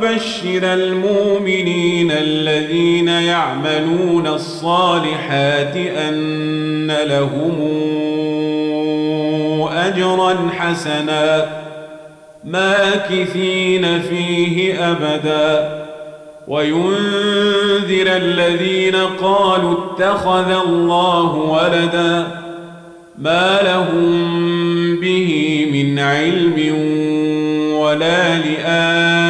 ويبشر المؤمنين الذين يعملون الصالحات أن لهم أجرا حسنا ماكثين فيه أبدا. وينذر الذين قالوا اتخذ الله ولدا ما لهم به من علم ولا لآبائهم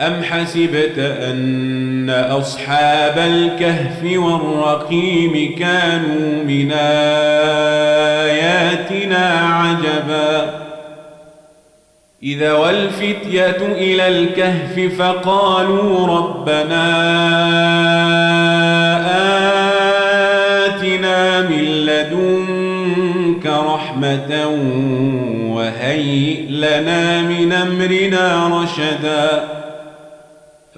أم حسبت أن أصحاب الكهف والرقيم كانوا من آياتنا عجبا؟ إذا والفتية إلى الكهف فقالوا ربنا آتنا من لدنك رحمة وهيئ لنا من أمرنا رشدا.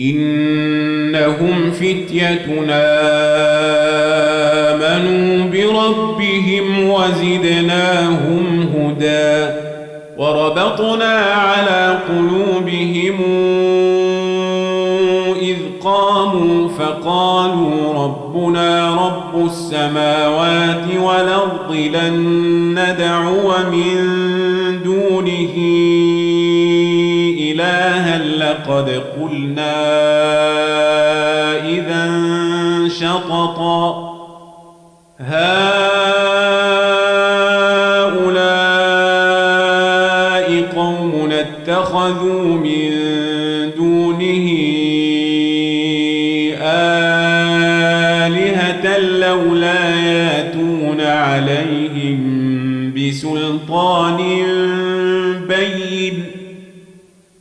إنهم فتيتنا آمنوا بربهم وزدناهم هدى وربطنا على قلوبهم إذ قاموا فقالوا ربنا رب السماوات والأرض لن ندعو من لقد قلنا إذا شططا هؤلاء قوم اتخذوا من دونه آلهة لولا ياتون عليهم بسلطان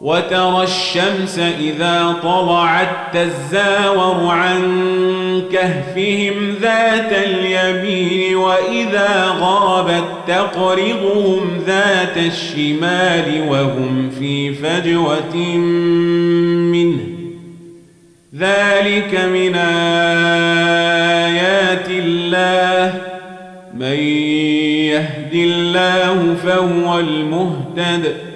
وترى الشمس إذا طلعت تزاور عن كهفهم ذات اليمين وإذا غابت تقرضهم ذات الشمال وهم في فجوة منه. ذلك من آيات الله. من يهد الله فهو المهتد.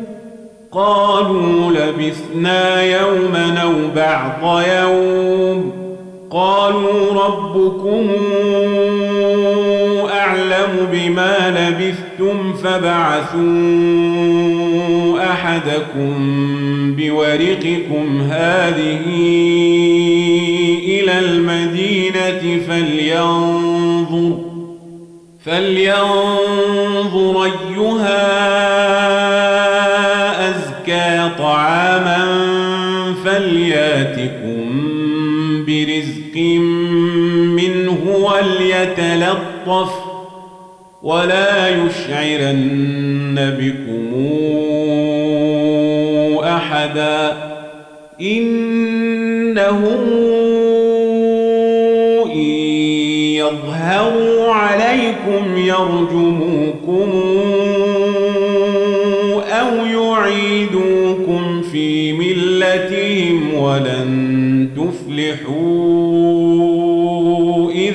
قالوا لبثنا يوما أو بعض يوم. قالوا ربكم أعلم بما لبثتم فبعثوا أحدكم بورقكم هذه إلى المدينة فلينظر فلينظر أيها وليتلطف ولا يشعرن بكم أحدا إنهم إن يظهروا عليكم يرجموكم أو يعيدوكم في ملتهم ولن تفلحوا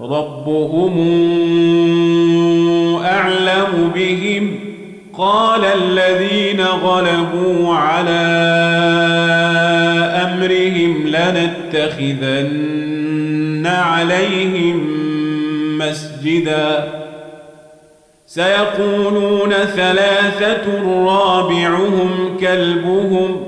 ربهم أعلم بهم قال الذين غلبوا على أمرهم لنتخذن عليهم مسجدا سيقولون ثلاثة رابعهم كلبهم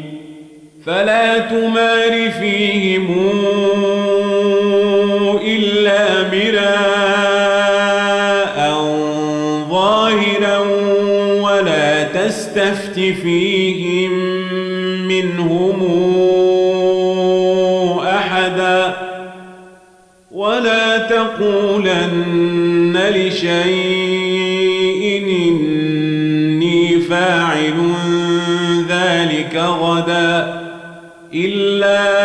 فلا تمار فيهم إلا مراء ظاهرا ولا تستفت فيهم منهم أحدا ولا تقولن إلا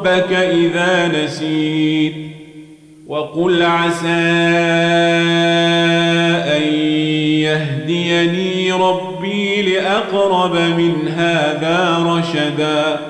ربك إذا نسيت. وقل عسى أن يهديني ربي لأقرب من هذا رشدا.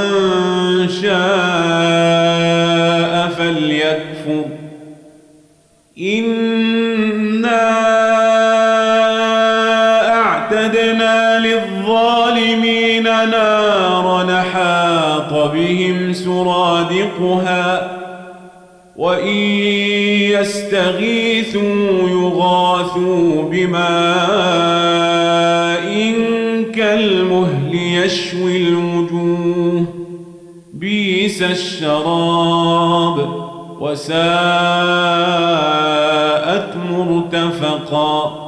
سرادقها وإن يستغيثوا يغاثوا بماء كالمهل يشوي الوجوه بيس الشراب وساءت مرتفقا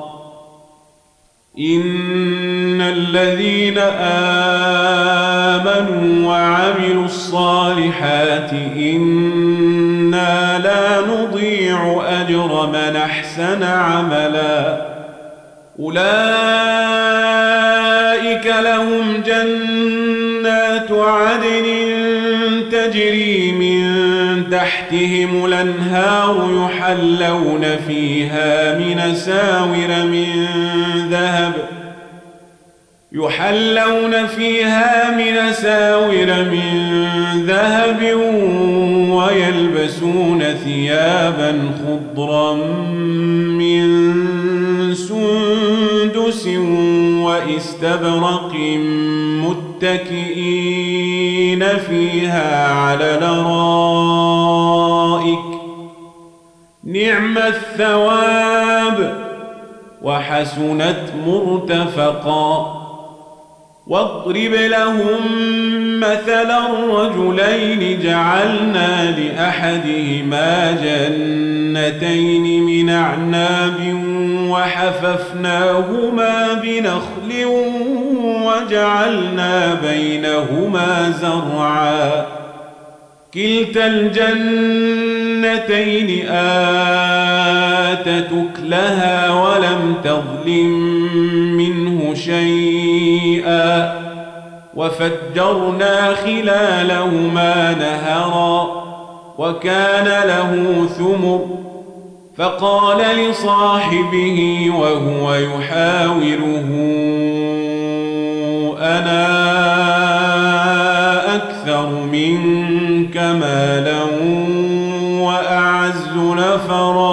إن الذين آمنوا وعملوا الصالحات إنا لا نضيع أجر من أحسن عملا. أولئك لهم جنات عدن تجري من تحتهم الأنهار يحلون فيها من ساور من ذهب يحلون فيها من ساور من ذهب ويلبسون ثيابا خضرا من سندس واستبرق متكئين فيها على الارائك نعم الثواب. وحسنت مرتفقا. واضرب لهم مثلا رجلين جعلنا لأحدهما جنتين من أعناب وحففناهما بنخل وجعلنا بينهما زرعا. كلتا الجنتين آتت أكلها ولم تظلم منه شيئا وفجرنا خلالهما نهرا وكان له ثمر فقال لصاحبه وهو يحاوره أنا أكثر منك مالا وأعز نفرا.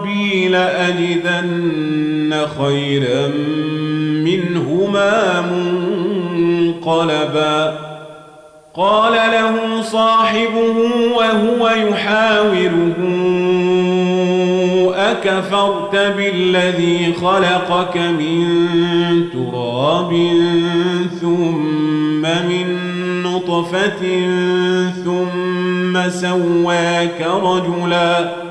لأجدن خيرا منهما منقلبا. قال له صاحبه وهو يحاوره أكفرت بالذي خلقك من تراب ثم من نطفة ثم سواك رجلا.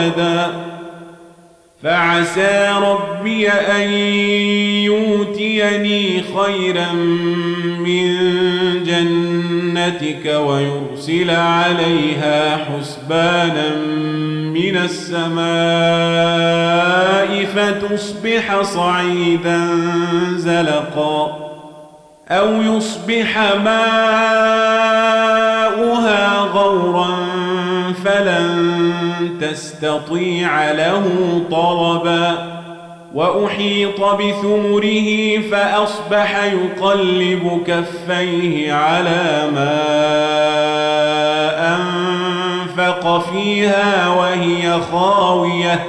وولدا فعسى ربي أن يؤتيني خيرا من جنتك ويرسل عليها حسبانا من السماء فتصبح صعيدا زلقا أو يصبح ماؤها غورا فلن تستطيع له طربا وأحيط بثمره فأصبح يقلب كفيه على ما أنفق فيها وهي خاوية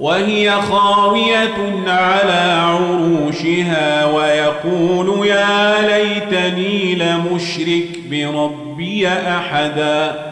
وهي خاوية على عروشها ويقول يا ليتني لمشرك بربي أحداً.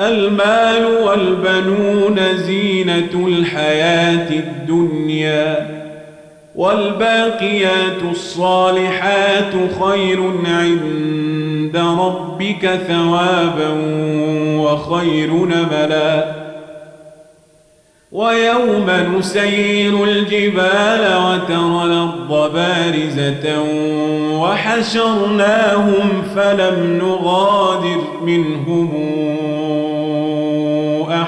المال والبنون زينة الحياة الدنيا والباقيات الصالحات خير عند ربك ثوابا وخير نملا. ويوم نسير الجبال وترى الأرض بارزة وحشرناهم فلم نغادر منهم.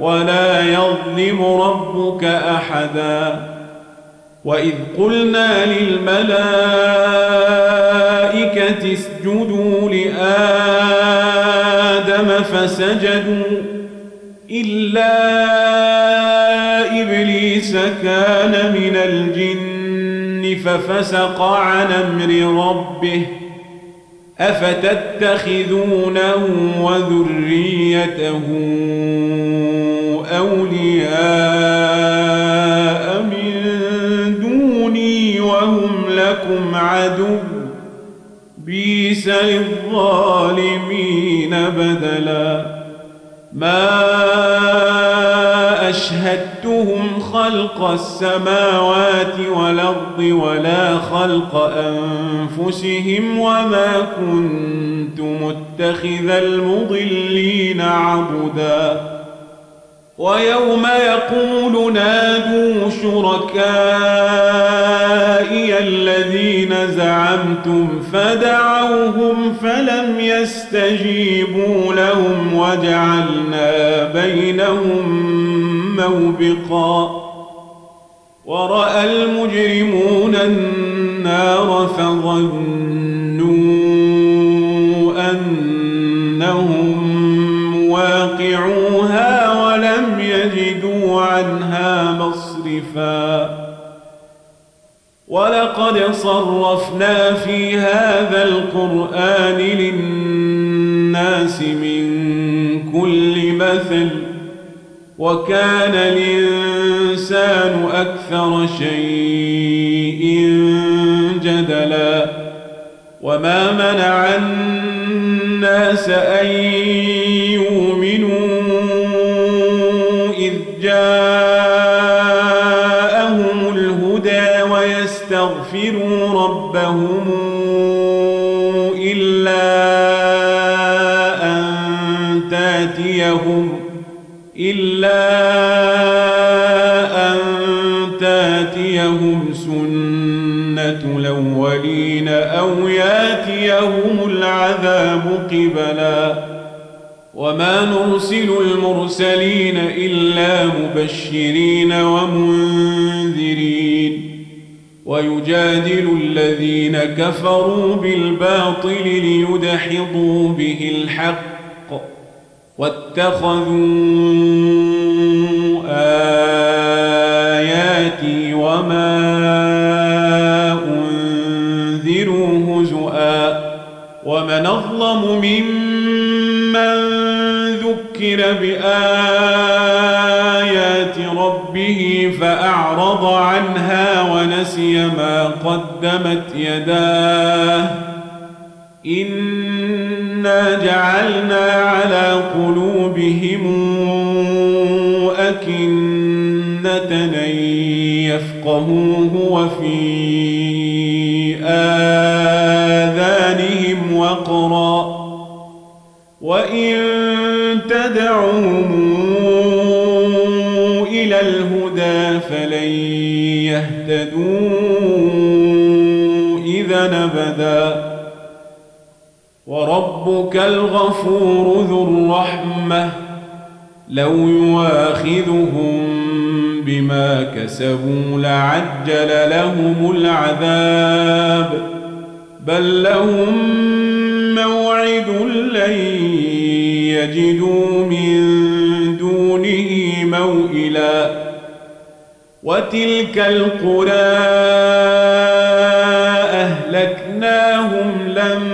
ولا يظلم ربك أحدا. وإذ قلنا للملائكة اسجدوا لآدم فسجدوا إلا إبليس كان من الجن ففسق عن أمر ربه. أفتتخذونه وذريته أولياء من دوني وهم لكم عدو. بيس للظالمين بدلا. ما أشهدتهم خلق السماوات والأرض ولا خلق أنفسهم وما كنت متخذ المضلين عبداً. ويوم يقول نادوا شركائي الذين زعمتم فدعوهم فلم يستجيبوا لهم وجعلنا بينهم موبقا ورأى المجرمون النار فظنوا ولقد صرفنا في هذا القرآن للناس من كل مثل وكان الإنسان أكثر شيء جدلا وما منع الناس أن تاتيهم إلا أن تأتيهم سنة الأولين أو يأتيهم العذاب قبلا. وما نرسل المرسلين إلا مبشرين ومنذرين. ويجادل الذين كفروا بالباطل ليدحضوا به الحق. واتخذوا آياتي وما أنذروا هزؤا ومن أظلم ممن ذكر بآيات ربه فأعرض عنها ونسي ما قدمت يداه جعلنا على قلوبهم أكنة أن يفقهوه وفي آذانهم وقرا. وإن تدعوهم إلى الهدى فلن يهتدوا إذا نبدا وربك الغفور ذو الرحمة لو يواخذهم بما كسبوا لعجل لهم العذاب بل لهم موعد لن يجدوا من دونه موئلا. وتلك القرى أهلكناهم لما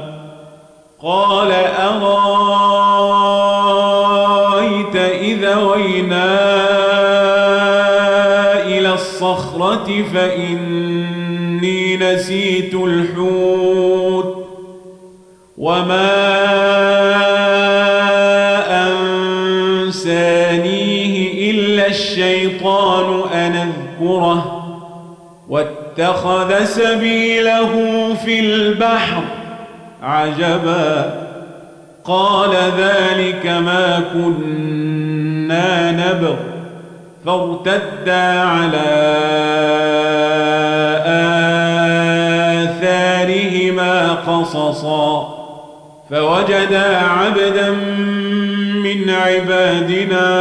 قال أرأيت إذا وينا إلى الصخرة فإني نسيت الحوت وما أنسانيه إلا الشيطان أن أذكره واتخذ سبيله في البحر عجبا. قال ذلك ما كنا نبغ. فارتدا على آثارهما قصصا. فوجدا عبدا من عبادنا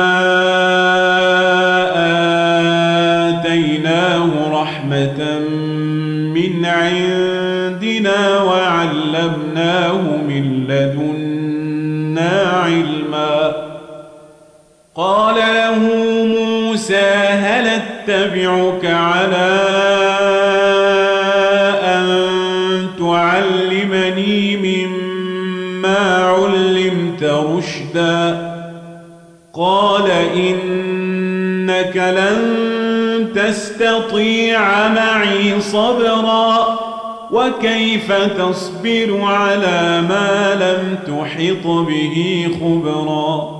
هل اتبعك على أن تعلمني مما علمت رشدا. قال إنك لن تستطيع معي صبرا. وكيف تصبر على ما لم تحط به خبرا؟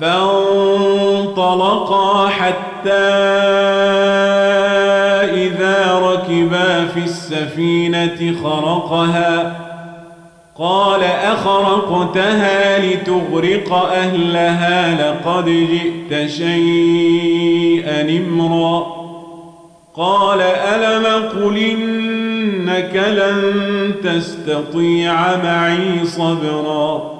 فانطلقا حتى إذا ركبا في السفينة خرقها. قال أخرقتها لتغرق أهلها لقد جئت شيئا إمرا. قال ألم قل إنك لن تستطيع معي صبرا؟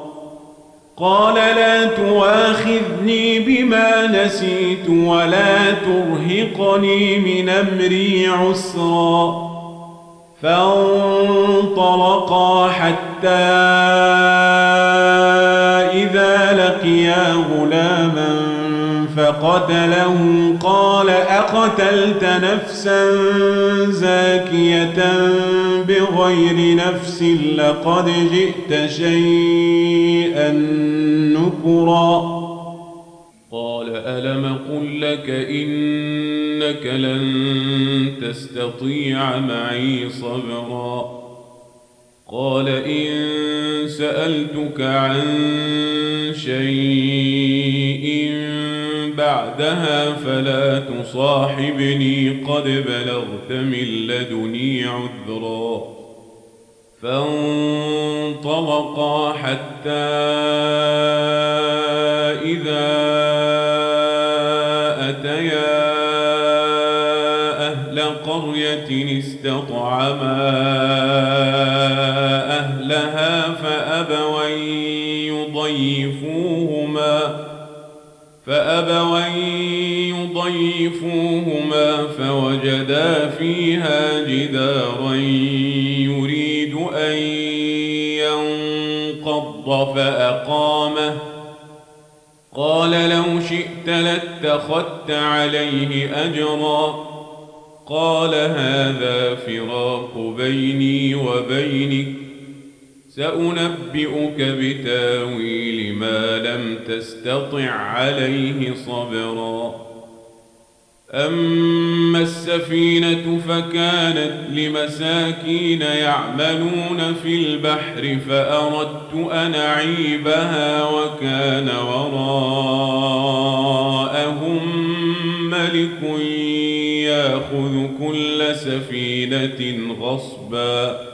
قال لا تواخذني بما نسيت ولا ترهقني من أمري عسرا. فانطلقا حتى إذا لقيا غلاما فقتله قال أقتلت نفسا زاكية بغير نفس لقد جئت شيئا نكرا. قال ألم قل لك إنك لن تستطيع معي صبرا. قال إن سألتك عن شيء بعدها فلا تصاحبني قد بلغت من لدني عذرا. فانطلقا حتى إذا أتيا أهل قرية استطعما فأبوا يضيفوهما فوجدا فيها جدارا يريد أن ينقض فأقامه. قال لو شئت لاتخذت عليه أجرا. قال هذا فراق بيني وبينك. سأنبئك بتاويل ما لم تستطع عليه صبرا. أما السفينة فكانت لمساكين يعملون في البحر فأردت أن أعيبها وكان وراءهم ملك يأخذ كل سفينة غصباً.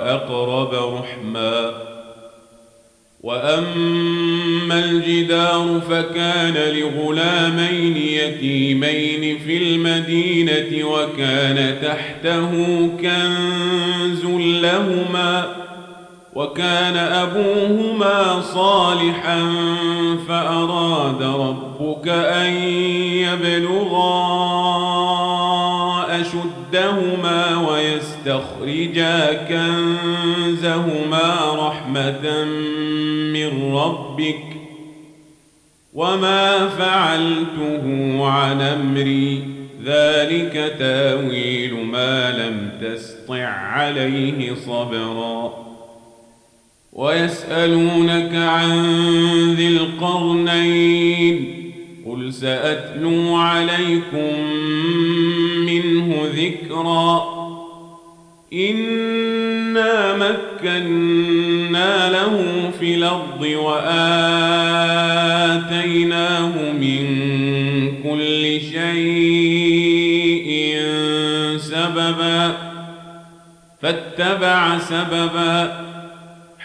وأقرب رحما. وأما الجدار فكان لغلامين يتيمين في المدينة وكان تحته كنز لهما وكان أبوهما صالحا فأراد ربك أن يبلغا أشدهما ويستخرجا كنزهما رحمة من ربك وما فعلته عن أمري ذلك تاويل ما لم تسطع عليه صبرا ويسألونك عن ذي القرنين قل سأتلو عليكم منه ذكرا إنا مكنا له في الأرض وآتيناه من كل شيء سببا فاتبع سببا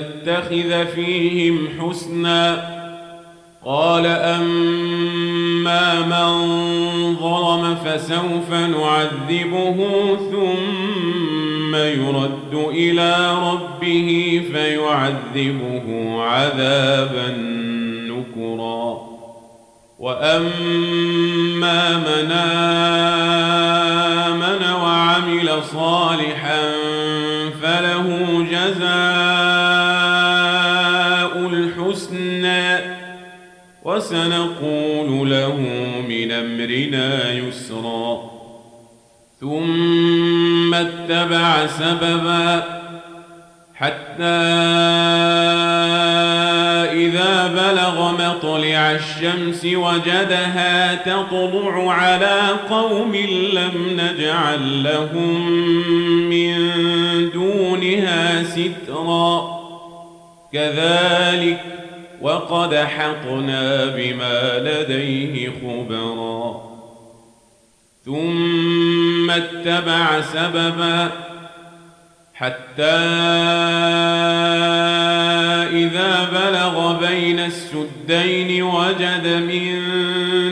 تتخذ فيهم حسنا قال أما من ظلم فسوف نعذبه ثم يرد إلى ربه فيعذبه عذابا نكرا. وأما من آمن وعمل صالحا فله جزاء وسنقول له من أمرنا يسرا. ثم اتبع سببا حتى إذا بلغ مطلع الشمس وجدها تطلع على قوم لم نجعل لهم من دونها سترا. كذلك وقد حقنا بما لديه خبرا. ثم اتبع سببا حتى إذا بلغ بين السدين وجد من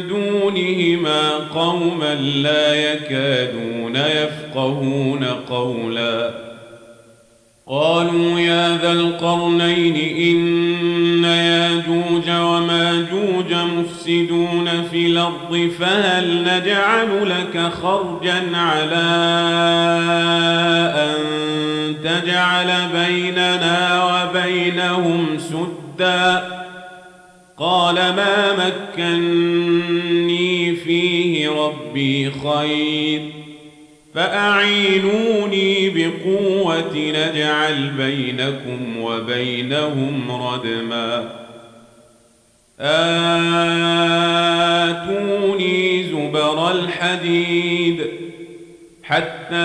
دونهما قوما لا يكادون يفقهون قولاً. قالوا يا ذا القرنين إن مفسدون في الأرض فهل نجعل لك خرجا على أن تجعل بيننا وبينهم سدا؟ قال ما مكني فيه ربي خير فأعينوني بقوة نجعل بينكم وبينهم ردما. آتوني زبر الحديد حتى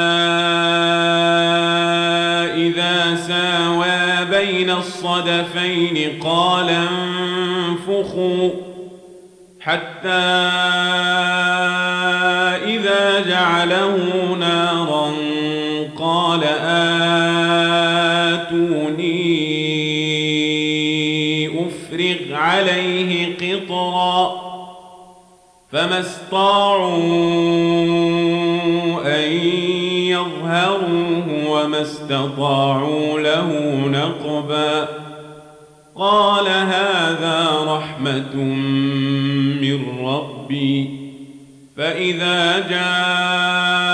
إذا ساوى بين الصدفين قال انفخوا حتى إذا جعله قطرا فما استطاعوا أن يظهروه وما استطاعوا له نقبا قال هذا رحمة من ربي فإذا جاء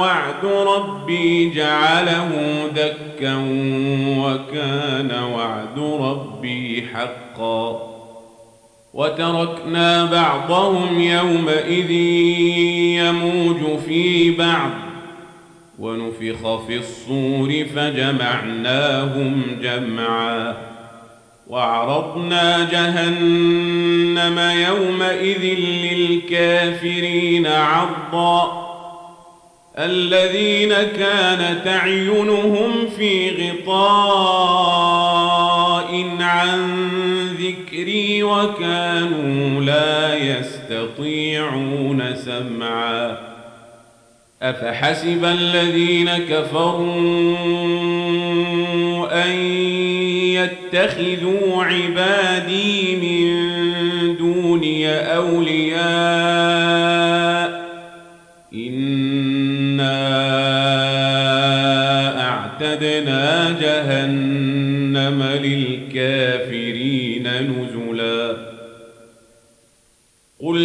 وعد ربي جعله دكا وكان وعد ربي حقا وتركنا بعضهم يومئذ يموج في بعض. ونفخ في الصور فجمعناهم جمعاً. وعرضنا جهنم يومئذ للكافرين عرضا. الذين كانت أعينهم في غطاء عن وكانوا لا يستطيعون سمعا. أفحسب الذين كفروا أن يتخذوا عبادي من دوني أولياء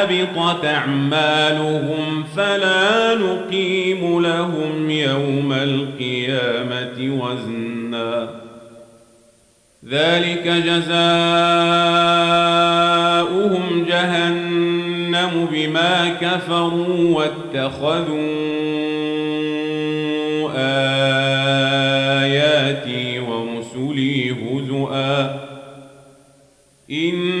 فحبطت أعمالهم فلا نقيم لهم يوم القيامة وزنا ذلك جزاؤهم جهنم بما كفروا واتخذوا آياتي ورسلي هزؤا إن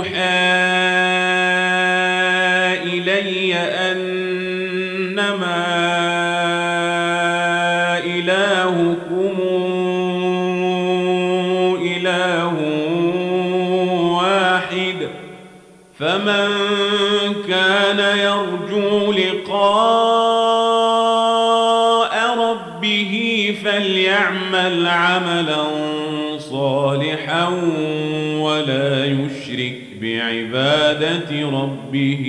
بعبادة ربه.